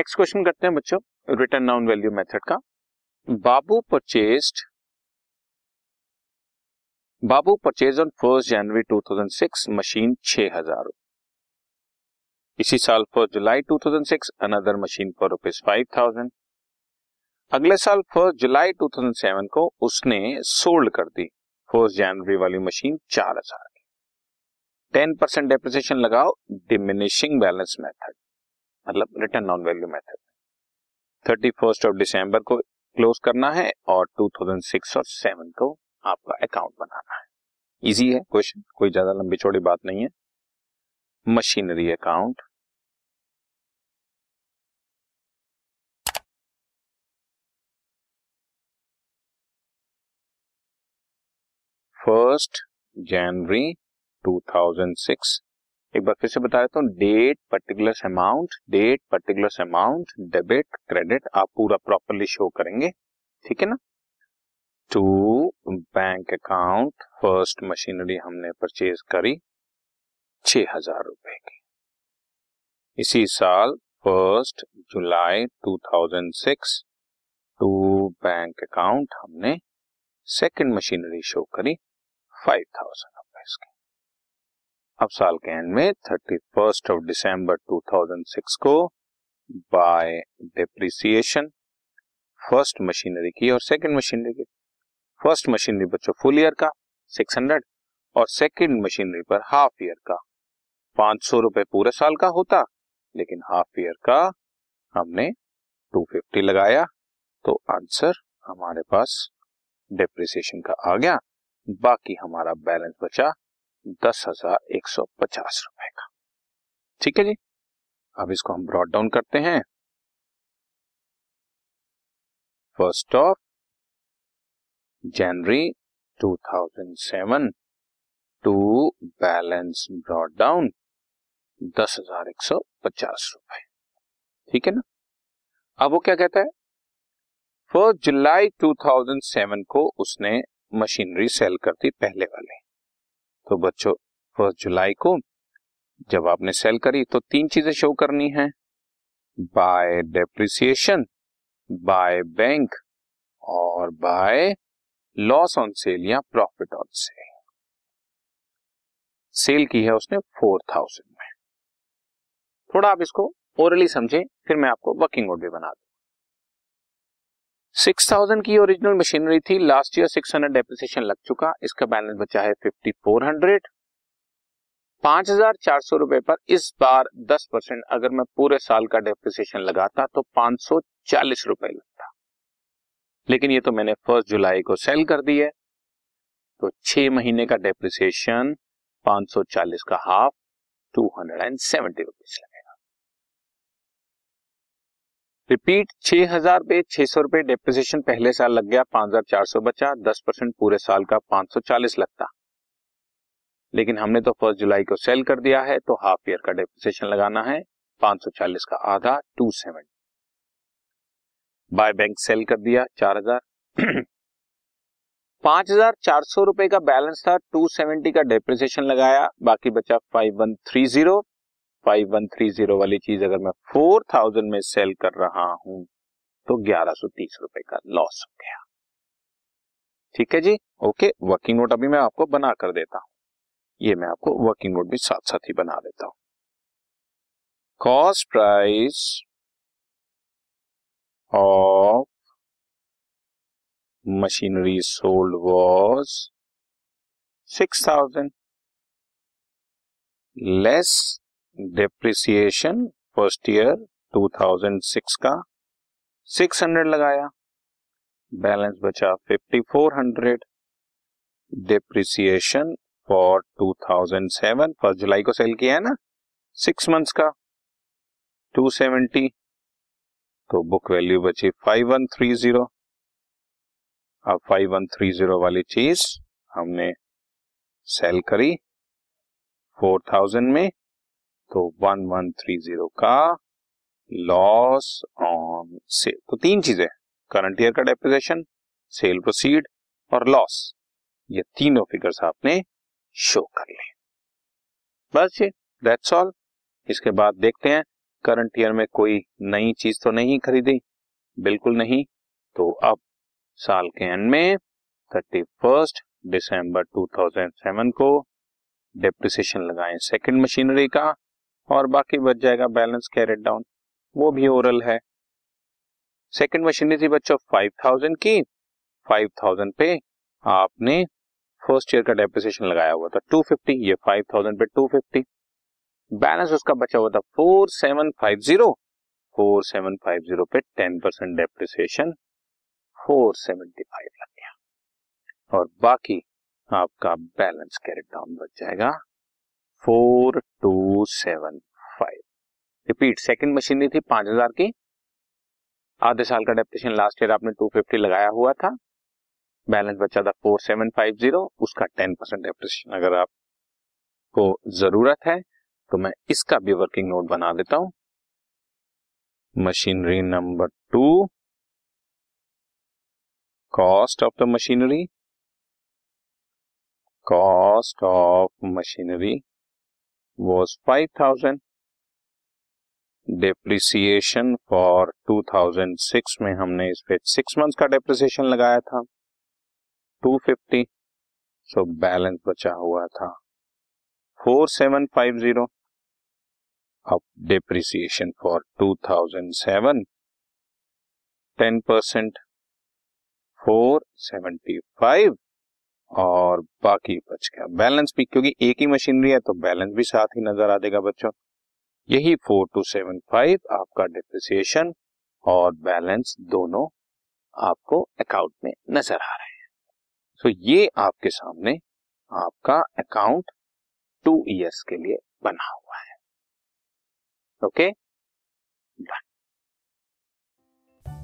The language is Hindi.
नेक्स्ट क्वेश्चन करते हैं बच्चों रिटर्न डाउन वैल्यू मेथड का। Babu purchased Babu purchase on first January 2006 machine 6000 इसी साल first July 2006 another machine for rupees five thousand अगले साल फ़र्स्ट जुलाई 2007 को उसने सोल्ड कर दी फ़र्स्ट जनवरी वाली मशीन चार हज़ार। टेन परसेंट डेप्रिसिएशन लगाओ डिमिनिशिंग बैलेंस मेथड मतलब return on value method thirty first of December को क्लोज करना है और 2006 और 7 को आपका अकाउंट बनाना है। इजी है क्वेश्चन कोई ज़्यादा लंबी चौड़ी बात नहीं है। मशीनरी अकाउंट फ़र्स्ट जनवरी 2006 एक बार फिर से बता देता हूँ date particular amount date particular amount debit credit आप पूरा प्रॉपरली शो करेंगे, ठीक है ना? To bank account first machinery हमने परचेज करी, छह हज़ार रुपए की। इसी साल first July 2006 to bank account हमने सेकंड मशीनरी शो करी फाइव थाउज़ेंड अब साल के एंड में थर्टी फ़र्स्ट ऑफ़ डिसम्बर 2006 को बाय डिप्रिसिएशन फ़र्स्ट मशीनरी की और सेकंड मशीनरी की। फ़र्स्ट मशीनरी बच्चों फुल ईयर का 600 और सेकंड मशीनरी पर हाफ़ ईयर का पाँच सौ रुपए पूरे साल का होता, लेकिन हाफ़ ईयर का हमने 250 लगाया। तो आंसर हमारे पास डेप्रिसिएशन का आ गया, बाकी हमारा बैलेंस बचा दस हज़ार एक सौ पचास रुपए का। ठीक है जी? अब इसको हम ब्रॉड डाउन करते हैं। First of January 2007 to balance brought down दस हज़ार एक सौ पचास रुपए। ठीक है ना? अब वो क्या कहता है? फ़र्स्ट जुलाई 2007 को उसने मशीनरी सेल कर दी पहले वाले। तो बच्चों, फ़र्स्ट जुलाई को जब आपने सेल करी तो तीन चीज़ें शो करनी है। बाय डेप्रिसिएशन, बाय बैंक और बाय लॉस ऑन सेल या प्रॉफिट ऑन सेल। सेल की है उसने फोर थाउज़ेंड में। थोड़ा आप इसको ओरली समझे, फिर मैं आपको वर्किंग नोट भी बना दू। सिक्स थाउज़ेंड की ओरिजिनल मशीनरी थी। Last year six hundred depreciation लग चुका। इसका बैलेंस बचा है फिफ्टी फोर हंड्रेड पाँच हज़ार चार सौ रुपए पर इस बार दस परसेंट अगर मैं पूरे साल का डेप्रिसिएशन लगाता तो पाँच सौ चालीस रुपए लगता। लेकिन ये तो मैंने फ़र्स्ट जुलाई को सेल कर दी है। तो छह महीने का डेप्रिसिएशन 540 का half two hundred and seventy rupees लगेगा रिपीट छह हज़ार पे छह सौ रुपए डेप्रिसिएशन पहले साल लग गया, पाँच हज़ार चार सौ बचा, दस परसेंट पूरे साल का पाँच सौ चालीस लगता। लेकिन हमने तो फ़र्स्ट जुलाई को सेल कर दिया है तो हाफ़ ईयर का डेप्रिसिएशन लगाना है, पाँच सौ चालीस का आधा two seven by bank sale कर दिया, चार हज़ार। पाँच हज़ार चार सौ रुपए का बैलेंस था टू सेवेंटी का डेप्रिसिएशन लगाया, बाकी बचा five one three zero five one three zero वाली चीज़ अगर मैं फोर थाउज़ेंड में सेल कर रहा हूँ तो ग्यारह सौ तीस रुपए का लॉस हो गया। ठीक है जी? ओके वर्किंग नोट अभी मैं आपको बना कर देता हूँ। ये मैं आपको वर्किंग नोट भी साथ साथ ही बना देता हूँ। Cost price of machinery sold was 6000 less depreciation first year 2006 का 600 लगाया। बैलेंस बचा 5400 डिप्रिसिएशन फॉर 2007 फ़र्स्ट जुलाई को सेल किया है ना? सिक्स मंथ्स का। 270 तो बुक वैल्यू बची फाइव वन थ्री ज़ीरो अब फाइव वन थ्री ज़ीरो वाली चीज़ हमने सेल करी। फोर थाउज़ेंड में। तो वन वन थ्री ज़ीरो का लॉस ऑन सेल तो तीन चीज़ें करंट ईयर का डेप्रिसिएशन सेल प्रोसीड और लॉस ये तीनों फिगर्स आपने शो कर ले। बस ये दैट्स ऑल इसके बाद देखते हैं करंट ईयर में कोई नई चीज़ तो नहीं खरीदी? बिल्कुल नहीं। तो अब साल के एंड में थर्टी फ़र्स्ट दिसंबर 2007 को डेप्रिसिएशन लगाएँ सेकंड मशीनरी का। और बाकी बच जाएगा बैलेंस कैरेट डाउन वो भी ओरल है। सेकंड मशीनरी थी बच्चों 5000 की। 5000 पे आपने फ़र्स्ट ईयर का डेप्रिसिएशन लगाया हुआ था। 250 ये 5000 पे 250 बैलेंस उसका बचा हुआ था 4750 4750 पे 10 परसेंट डेप्रिसिएशन 475 लग गया। और बाकी आपका बैलेंस कैरेट डाउन बच जाएगा four two seven five repeat second machinery थी, पाँच हज़ार की। आधे साल का डेप्टेशन लास्ट ईयर आपने टू फिफ्टी लगाया हुआ था। बैलेंस बचा था फोर सेवन फाइव ज़ीरो उसका टेन परसेंट डेप्रेशन अगर आपको ज़रूरत है तो मैं इसका भी वर्किंग नोट बना देता हूँ। Machinery number two cost of the machinery cost of machinery was five thousand depreciation for 2006 में हमने इस पे सिक्स मंथ्स का डेप्रिसिएशन लगाया था। 250 सो बैलेंस बचा हुआ था। 4750 अब depreciation for 2007 10 percent four seventy five और बाकी बच गया। बैलेंस भी क्योंकि एक ही मशीनरी है तो बैलेंस भी साथ ही नज़र आ देगा बच्चों। यही फोर टू सेवन फाइव आपका डिप्रिसिएशन और बैलेंस दोनों आपको अकाउंट में नज़र आ रहे हैं। सो so, ये आपके सामने आपका अकाउंट टू ईयर्स के लिए बना हुआ है। Okay okay? Done